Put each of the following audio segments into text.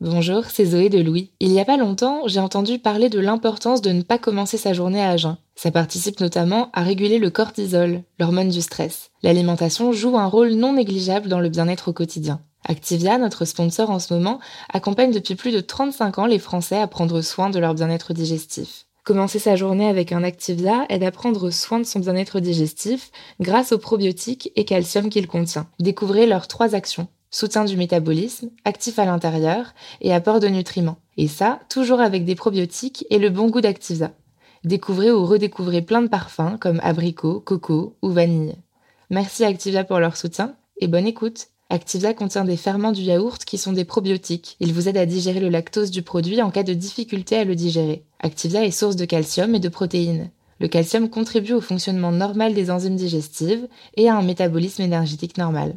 Bonjour, c'est Zoé de Louis. Il n'y a pas longtemps, j'ai entendu parler de l'importance de ne pas commencer sa journée à jeun. Ça participe notamment à réguler le cortisol, l'hormone du stress. L'alimentation joue un rôle non négligeable dans le bien-être au quotidien. Activia, notre sponsor en ce moment, accompagne depuis plus de 35 ans les Français à prendre soin de leur bien-être digestif. Commencer sa journée avec un Activia aide à prendre soin de son bien-être digestif grâce aux probiotiques et calcium qu'il contient. Découvrez leurs trois actions soutien du métabolisme, actif à l'intérieur et apport de nutriments. Et ça, toujours avec des probiotiques et le bon goût d'Activia. Découvrez ou redécouvrez plein de parfums comme abricot, coco ou vanille. Merci Activia pour leur soutien et bonne écoute. Activia contient des ferments du yaourt qui sont des probiotiques. Ils vous aident à digérer le lactose du produit en cas de difficulté à le digérer. Activia est source de calcium et de protéines. Le calcium contribue au fonctionnement normal des enzymes digestives et à un métabolisme énergétique normal.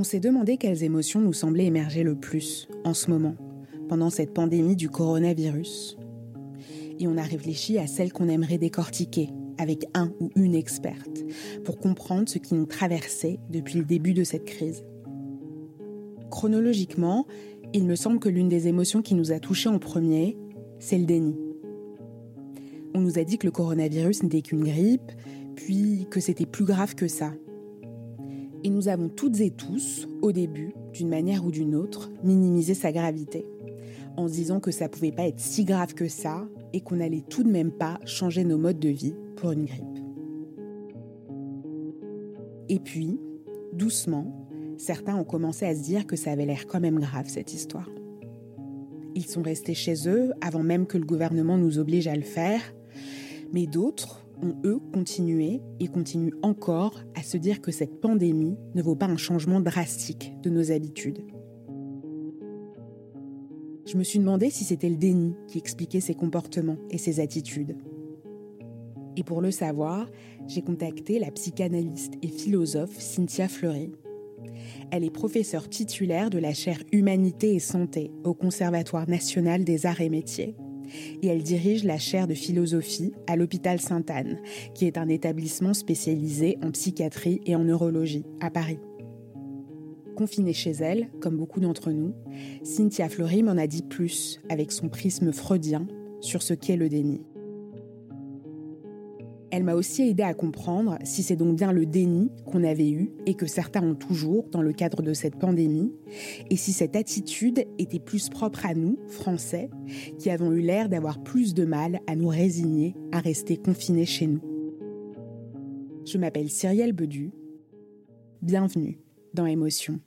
On s'est demandé quelles émotions nous semblaient émerger le plus en ce moment, pendant cette pandémie du coronavirus. Et on a réfléchi à celles qu'on aimerait décortiquer avec un ou une experte pour comprendre ce qui nous traversait depuis le début de cette crise. Chronologiquement, il me semble que l'une des émotions qui nous a touchés en premier, c'est le déni. On nous a dit que le coronavirus n'était qu'une grippe, puis que c'était plus grave que ça, et nous avons toutes et tous, au début, d'une manière ou d'une autre, minimisé sa gravité, en se disant que ça pouvait pas être si grave que ça et qu'on n'allait tout de même pas changer nos modes de vie pour une grippe. Et puis, doucement, certains ont commencé à se dire que ça avait l'air quand même grave cette histoire. Ils sont restés chez eux avant même que le gouvernement nous oblige à le faire, mais d'autres ont eux continué et continuent encore à se dire que cette pandémie ne vaut pas un changement drastique de nos habitudes. Je me suis demandé si c'était le déni qui expliquait ces comportements et ces attitudes. Et pour le savoir, j'ai contacté la psychanalyste et philosophe Cynthia Fleury. Elle est professeure titulaire de la chaire Humanité et Santé au Conservatoire national des arts et métiers et elle dirige la chaire de philosophie à l'hôpital Sainte-Anne, qui est un établissement spécialisé en psychiatrie et en neurologie à Paris. Confinée chez elle, comme beaucoup d'entre nous, Cynthia Fleury m'en a dit plus avec son prisme freudien sur ce qu'est le déni. Elle m'a aussi aidé à comprendre si c'est donc bien le déni qu'on avait eu et que certains ont toujours dans le cadre de cette pandémie, et si cette attitude était plus propre à nous, Français, qui avons eu l'air d'avoir plus de mal à nous résigner à rester confinés chez nous. Je m'appelle Cyrielle Bedu. Bienvenue dans Émotion.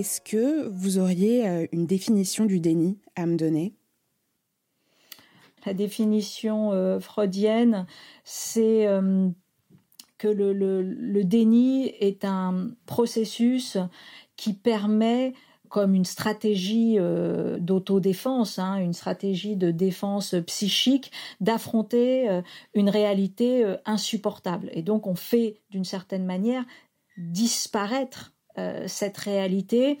Est-ce que vous auriez euh, une définition du déni à me donner? La définition euh, freudienne, c'est euh, que le, déni est un processus qui permet comme une stratégie d'autodéfense, hein, une stratégie de défense psychique, d'affronter une réalité insupportable. Et donc on fait d'une certaine manière disparaître cette réalité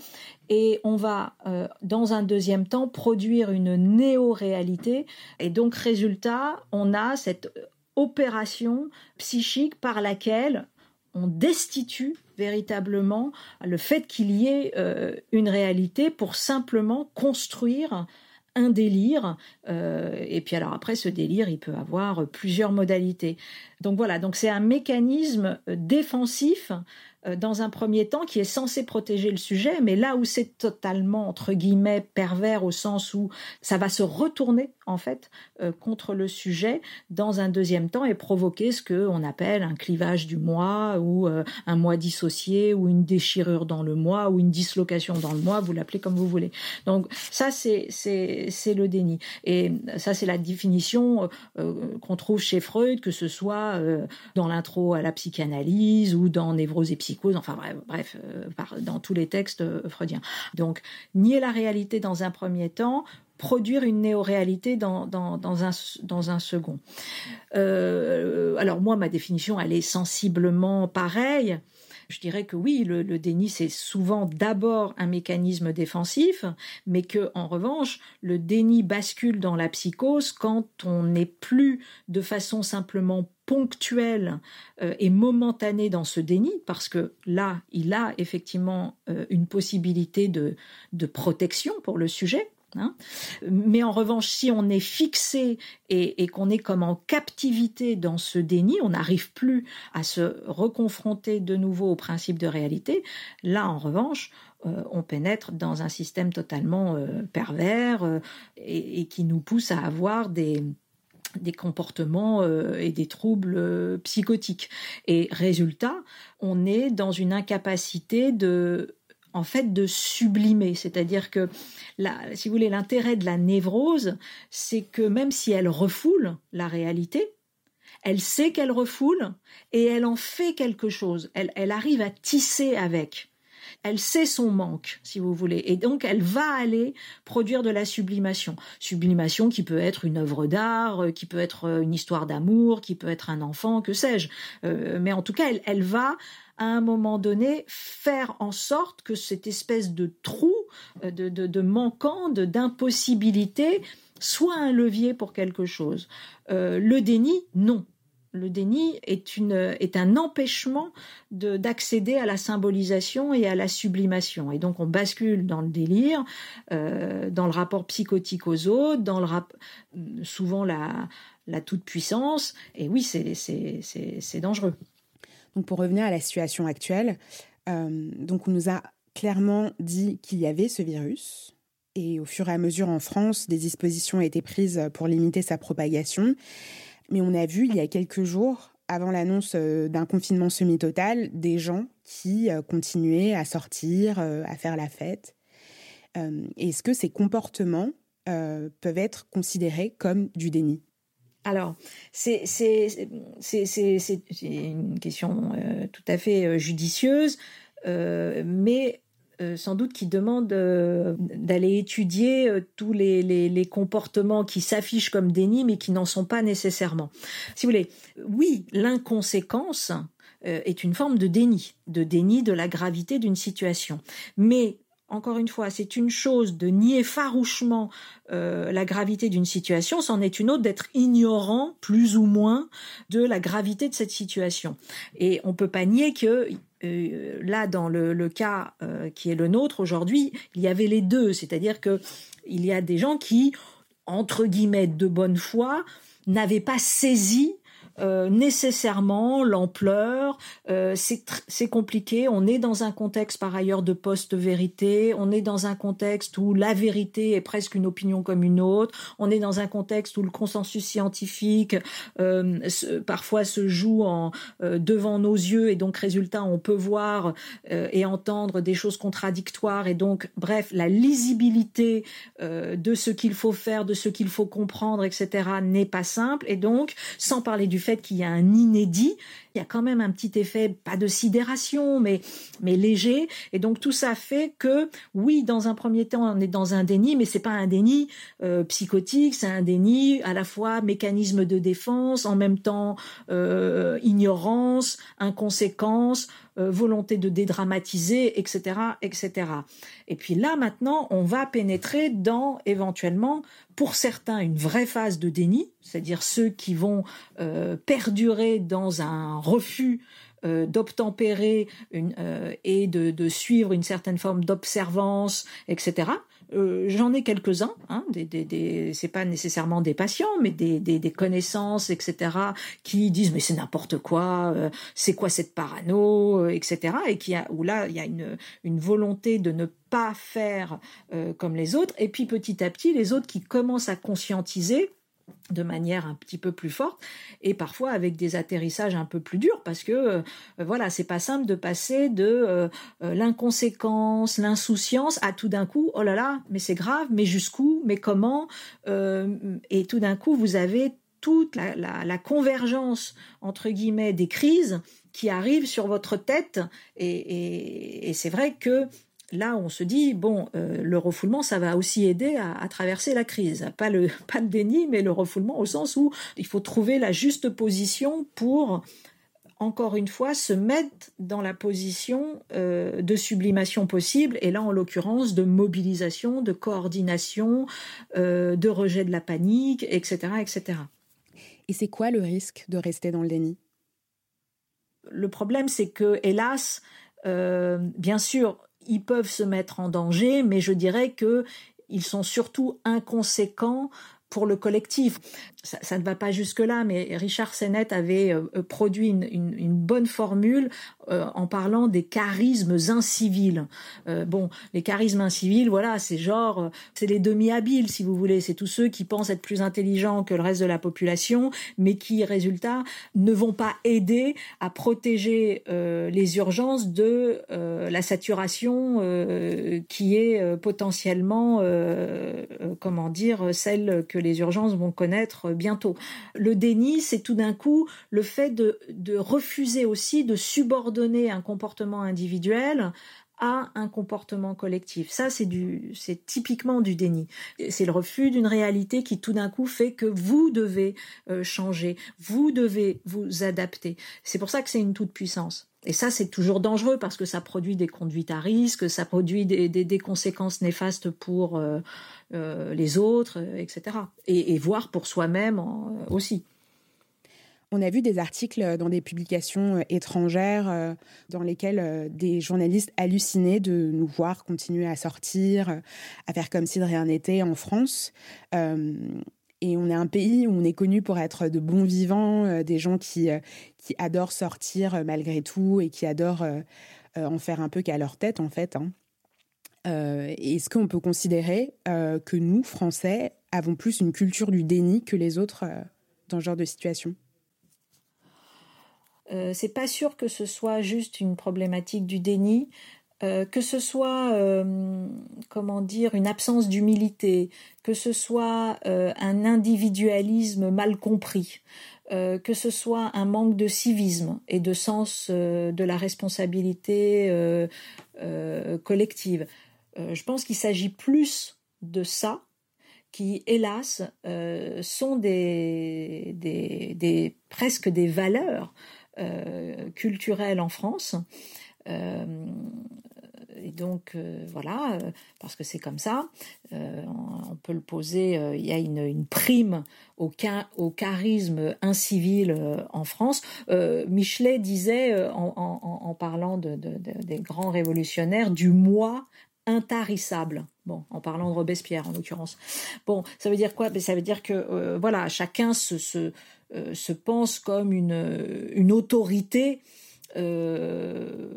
et on va dans un deuxième temps produire une néo-réalité et donc résultat on a cette opération psychique par laquelle on destitue véritablement le fait qu'il y ait euh, une réalité pour simplement construire un délire. Euh, et puis alors après, ce délire, il peut avoir plusieurs modalités. Donc voilà, donc c'est un mécanisme défensif euh, dans un premier temps qui est censé protéger le sujet, mais là où c'est totalement entre guillemets pervers au sens où ça va se retourner en fait euh, contre le sujet dans un deuxième temps et provoquer ce que on appelle un clivage du moi ou euh, un moi dissocié ou une déchirure dans le moi ou une dislocation dans le moi, vous l'appelez comme vous voulez. Donc ça c'est le déni et ça c'est la définition qu'on trouve chez Freud que ce soit dans l'intro à la psychanalyse ou dans névrose et enfin bref, euh, dans tous les textes euh, freudiens. Donc, nier la réalité dans un premier temps, produire une néo-réalité dans, dans, un, dans un second. Euh, alors moi, ma définition, elle est sensiblement pareille. Je dirais que oui, le, déni, c'est souvent d'abord un mécanisme défensif, mais que, en revanche, le déni bascule dans la psychose quand on n'est plus de façon simplement ponctuelle euh, et momentanée dans ce déni, parce que là, il a effectivement euh, une possibilité de, de protection pour le sujet, Hein. Mais en revanche, si on est fixé et, qu'on est comme en captivité dans ce déni, on n'arrive plus à se reconfronter de nouveau au principe de réalité. Là, en revanche, euh, on pénètre dans un système totalement euh, pervers euh, et, qui nous pousse à avoir des des comportements et des troubles psychotiques. Et résultat, on est dans une incapacité de en fait de sublimer, c'est-à-dire que si vous voulez l'intérêt de la névrose, c'est que même si elle refoule la réalité, elle sait qu'elle refoule et elle en fait quelque chose. Elle, elle arrive à tisser avec. Elle sait son manque, si vous voulez, et donc elle va aller produire de la sublimation. Sublimation qui peut être une œuvre d'art, euh, qui peut être euh, une histoire d'amour, qui peut être un enfant, que sais-je. Euh, mais en tout cas, elle, va à un moment donné, faire en sorte que cette espèce de trou, euh, de, de, de manquant, d'impossibilité, soit un levier pour quelque chose. Le déni, non. Le déni est, un empêchement d'accéder à la symbolisation et à la sublimation. Et donc on bascule dans le délire, euh, dans le rapport psychotique aux autres, dans le souvent la, la toute puissance. Et oui, c'est dangereux. Donc pour revenir à la situation actuelle, euh, donc on nous a clairement dit qu'il y avait ce virus. Et au fur et à mesure en France, des dispositions ont été prises pour limiter sa propagation. Mais on a vu il y a quelques jours, avant l'annonce euh, d'un confinement semi-total, des gens qui euh, continuaient à sortir, à faire la fête. Est-ce que ces comportements peuvent être considérés comme du déni? Alors, c'est une question euh, tout à fait euh, judicieuse, euh, mais sans doute qui demande d'aller étudier tous les, comportements qui s'affichent comme déni, mais qui n'en sont pas nécessairement. Si vous voulez, oui, l'inconséquence est une forme de déni, de déni de la gravité d'une situation. Mais encore une fois, c'est une chose de nier farouchement euh, la gravité d'une situation, c'en est une autre d'être ignorant plus ou moins de la gravité de cette situation. Et on peut pas nier que euh, là, dans le, cas euh, qui est le nôtre aujourd'hui, il y avait les deux, c'est-à-dire que il y a des gens qui, entre guillemets, de bonne foi, n'avaient pas saisi euh, nécessairement l'ampleur. Euh, c'est compliqué. On est dans un contexte par ailleurs de post-vérité. On est dans un contexte où la vérité est presque une opinion comme une autre. On est dans un contexte où le consensus scientifique euh, parfois se joue en devant nos yeux et donc résultat on peut voir et entendre des choses contradictoires et donc bref la lisibilité de ce qu'il faut faire, de ce qu'il faut comprendre, etc. n'est pas simple et donc sans parler du fait qu'il y a un inédit, il y a quand même un petit effet, pas de sidération, mais, mais léger. Et donc tout ça fait que, oui, dans un premier temps, on est dans un déni, mais c'est pas un déni euh, psychotique, c'est un déni à la fois mécanisme de défense, en même temps euh, ignorance, inconséquence, euh, volonté de dédramatiser, etc., etc. Et puis là, maintenant, on va pénétrer dans éventuellement, pour certains, une vraie phase de déni, c'est-à-dire ceux qui vont euh, perdurer dans un refus euh, d'obtempérer et de, de, suivre une certaine forme d'observance, etc. Euh, j'en ai quelques-uns, hein, des, des, des c'est pas nécessairement des patients, mais des, des, des connaissances, etc., qui disent mais c'est n'importe quoi, euh, c'est quoi cette parano, euh, etc., et qui a, où là il y a une, une volonté de ne pas faire comme les autres, et puis petit à petit les autres qui commencent à conscientiser de manière un petit peu plus forte et parfois avec des atterrissages un peu plus durs parce que euh, voilà c'est pas simple de passer de euh, euh, l'inconséquence l'insouciance à tout d'un coup oh là là mais c'est grave mais jusqu'où mais comment et tout d'un coup vous avez toute la, convergence entre guillemets des crises qui arrivent sur votre tête et c'est vrai que là on se dit bon euh, le refoulement ça va aussi aider à, traverser la crise. Pas le pas le déni mais le refoulement au sens où il faut trouver la juste position pour encore une fois se mettre dans la position euh, de sublimation possible et là en l'occurrence de mobilisation de coordination euh, de rejet de la panique etc etc et c'est quoi le risque de rester dans le déni? Le problème c'est que hélas bien sûr ils peuvent se mettre en danger, mais je dirais que ils sont surtout inconséquents pour le collectif. Ça, ne va pas jusque-là, mais Richard Sennett avait euh, produit une, bonne formule euh, en parlant des charismes incivils. Euh, bon, les charismes incivils, voilà, c'est genre, c'est les demi-habiles, si vous voulez. C'est tous ceux qui pensent être plus intelligents que le reste de la population, mais qui, résultat, ne vont pas aider à protéger les urgences de la saturation qui est potentiellement, comment dire, celle que les urgences vont connaître bientôt. Le déni, c'est tout d'un coup le fait de refuser aussi de subordonner un comportement individuel à un comportement collectif. Ça, c'est du, c'est typiquement du déni. C'est le refus d'une réalité qui tout d'un coup fait que vous devez euh, changer, vous devez vous adapter. C'est pour ça que c'est une toute puissance. Et ça, c'est toujours dangereux parce que ça produit des conduites à risque, ça produit des, conséquences néfastes pour euh, euh, les autres, etc. Et, et voire pour soi-même aussi. On a vu des articles dans des publications étrangères dans lesquels des journalistes hallucinaient de nous voir continuer à sortir, à faire comme si de rien n'était en France. Et on est un pays où on est connu pour être de bons vivants, euh, des gens qui, euh, qui adorent sortir euh, malgré tout et qui adorent en faire un peu qu'à leur tête, en fait. Hein. Est-ce qu'on peut considérer que nous, Français, avons plus une culture du déni que les autres dans ce genre de situation c'est pas sûr que ce soit juste une problématique du déni. Euh, que ce soit euh, comment dire une absence d'humilité, que ce soit euh, un individualisme mal compris, que ce soit un manque de civisme et de sens de la responsabilité collective. je pense qu'il s'agit plus de ça qui, hélas, sont des, presque des valeurs culturelles en France euh, et donc euh, voilà, euh, parce que c'est comme ça, on peut le poser. il y a une, prime au, au, charisme incivil en France. Michelet disait, en, parlant de, de, de, des grands révolutionnaires, du moi intarissable. Bon, en parlant de Robespierre en l'occurrence. Bon, ça veut dire quoi? Ben, Ça veut dire que voilà, chacun se, se pense comme une, une autorité euh,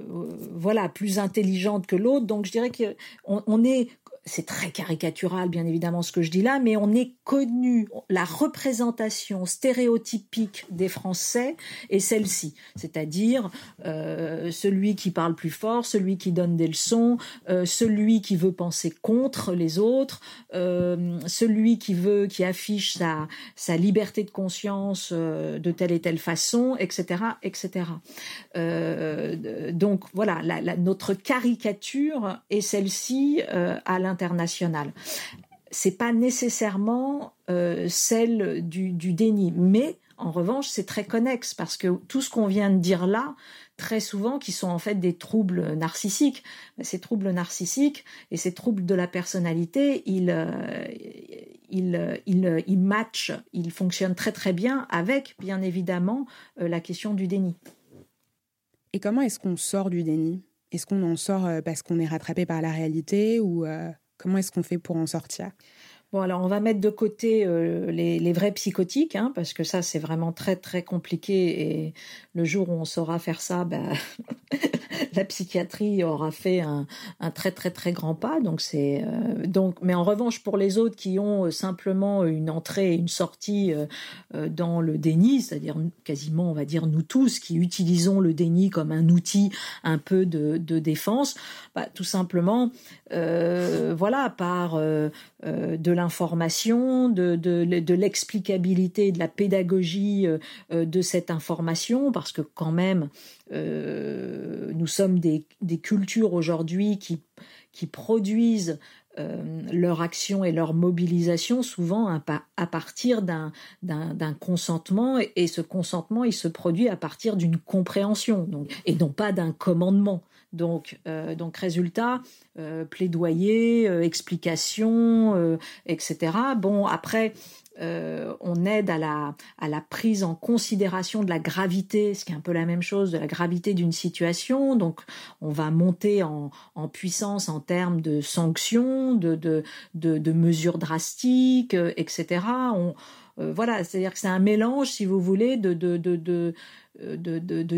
voilà plus intelligente que l'autre. Donc je dirais qu'on on est c'est très caricatural bien évidemment ce que je dis là, mais on est connu, la représentation stéréotypique des Français est celle-ci, c'est-à-dire euh, celui qui parle plus fort, celui qui donne des leçons, euh, celui qui veut penser contre les autres, euh, celui qui veut, qui affiche sa, sa liberté de conscience de telle et telle façon, etc., etc. Donc voilà, notre caricature est celle-ci à l'international. C'est pas nécessairement euh, celle du, déni, mais en revanche, c'est très connexe parce que tout ce qu'on vient de dire là, très souvent, qui sont en fait des troubles narcissiques, ces troubles narcissiques et ces troubles de la personnalité, ils, euh, ils, ils, ils matchent, ils fonctionnent très très bien avec, bien évidemment, euh, la question du déni. Et comment est-ce qu'on sort du déni? Est-ce qu'on en sort parce qu'on est rattrapé par la réalité ou comment est-ce qu'on fait pour en sortir? Alors on va mettre de côté euh, les, vrais psychotiques, hein, parce que ça c'est vraiment très très compliqué et le jour où on saura faire ça, ben, la psychiatrie aura fait un, très très très grand pas. Euh, mais en revanche pour les autres qui ont euh, simplement une entrée et une sortie dans le déni, c'est-à-dire quasiment on va dire nous tous qui utilisons le déni comme un outil un peu de, défense, bah, tout simplement voilà par de de, l'explicabilité, de la pédagogie de cette information, parce que quand même euh, nous sommes des, cultures aujourd'hui qui, produisent euh, leur action et leur mobilisation souvent à, à partir d'un consentement et, et, ce consentement il se produit à partir d'une compréhension donc, et non pas d'un commandement. Donc, euh, donc résultat, euh, plaidoyer, euh, explication, euh, etc. Bon, après, euh, on aide à la, prise en considération de la gravité, ce qui est un peu la même chose, de la gravité d'une situation. Donc, on va monter en, puissance en termes de sanctions, de, mesures drastiques, euh, etc. On, euh, voilà, c'est-à-dire que c'est un mélange, si vous voulez, de,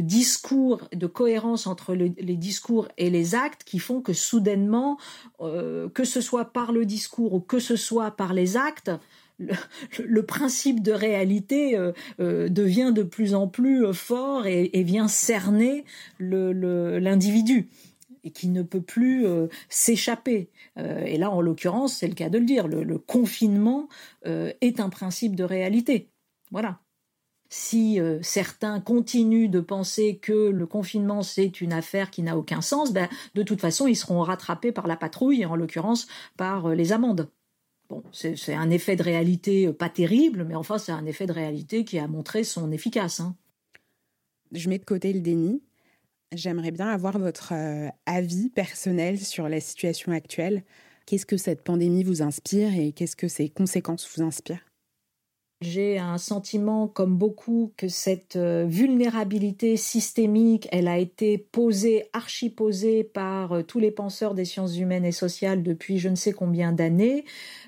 discours, de cohérence entre le, les discours et les actes qui font que soudainement, que ce soit par le discours ou que ce soit par les actes, le, principe de réalité euh, euh, devient de plus en plus euh, fort et, vient cerner l'individu et qui ne peut plus s'échapper. Et là, en l'occurrence, c'est le cas de le dire, le, confinement est un principe de réalité. Voilà. Si certains continuent de penser que le confinement c'est une affaire qui n'a aucun sens, ben, de toute façon ils seront rattrapés par la patrouille et en l'occurrence par les amendes. Bon, c'est un effet de réalité euh, pas terrible, mais enfin, c'est un effet de réalité qui a montré son efficace. Hein. Je mets de côté le déni. J'aimerais bien avoir votre euh, avis personnel sur la situation actuelle. Qu'est-ce que cette pandémie vous inspire et qu'est-ce que ses conséquences vous inspirent? J'ai un sentiment, comme beaucoup, que cette euh, vulnérabilité systémique, elle a été posée, archiposée par euh, tous les penseurs des sciences humaines et sociales depuis je ne sais combien d'années,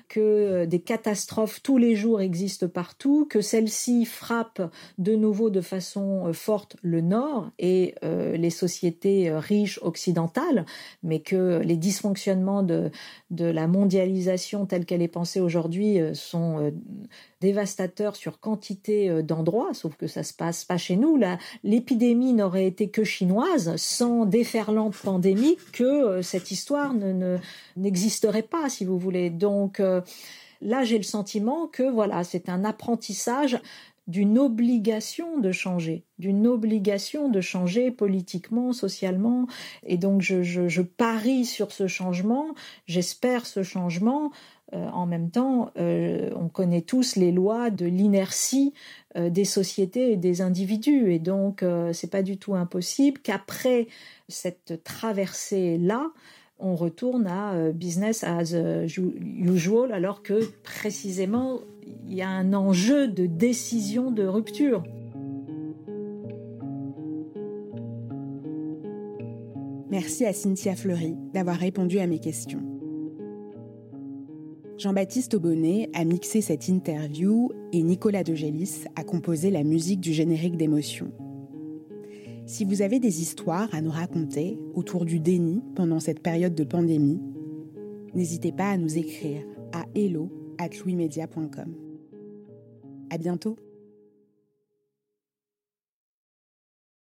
que euh, des catastrophes tous les jours existent partout, que celles-ci frappent de nouveau de façon forte le Nord et les sociétés riches occidentales, mais que les dysfonctionnements de la mondialisation telle qu'elle est pensée aujourd'hui sont dévastateur sur quantité euh, d'endroits, sauf que ça se passe pas chez nous. L'épidémie n'aurait été que chinoise, sans déferlante pandémique, que euh, cette histoire ne n'existerait pas, si vous voulez. Donc euh, là, j'ai le sentiment que voilà, c'est un apprentissage d'une obligation de changer, d'une obligation de changer politiquement, socialement. Et donc je, je, je parie sur ce changement, j'espère ce changement. Euh, en même temps, euh, on connaît tous les lois de l'inertie euh, des sociétés et des individus, et donc c'est pas du tout impossible qu'après cette traversée là, on retourne à business as usual, alors que précisément il y a un enjeu de décision de rupture. Merci à Cynthia Fleury d'avoir répondu à mes questions. Jean-Baptiste Aubonnet a mixé cette interview et Nicolas Degélis a composé la musique du générique d'émotion. Si vous avez des histoires à nous raconter autour du déni pendant cette période de pandémie, n'hésitez pas à nous écrire à hello at louismedia.com. À bientôt!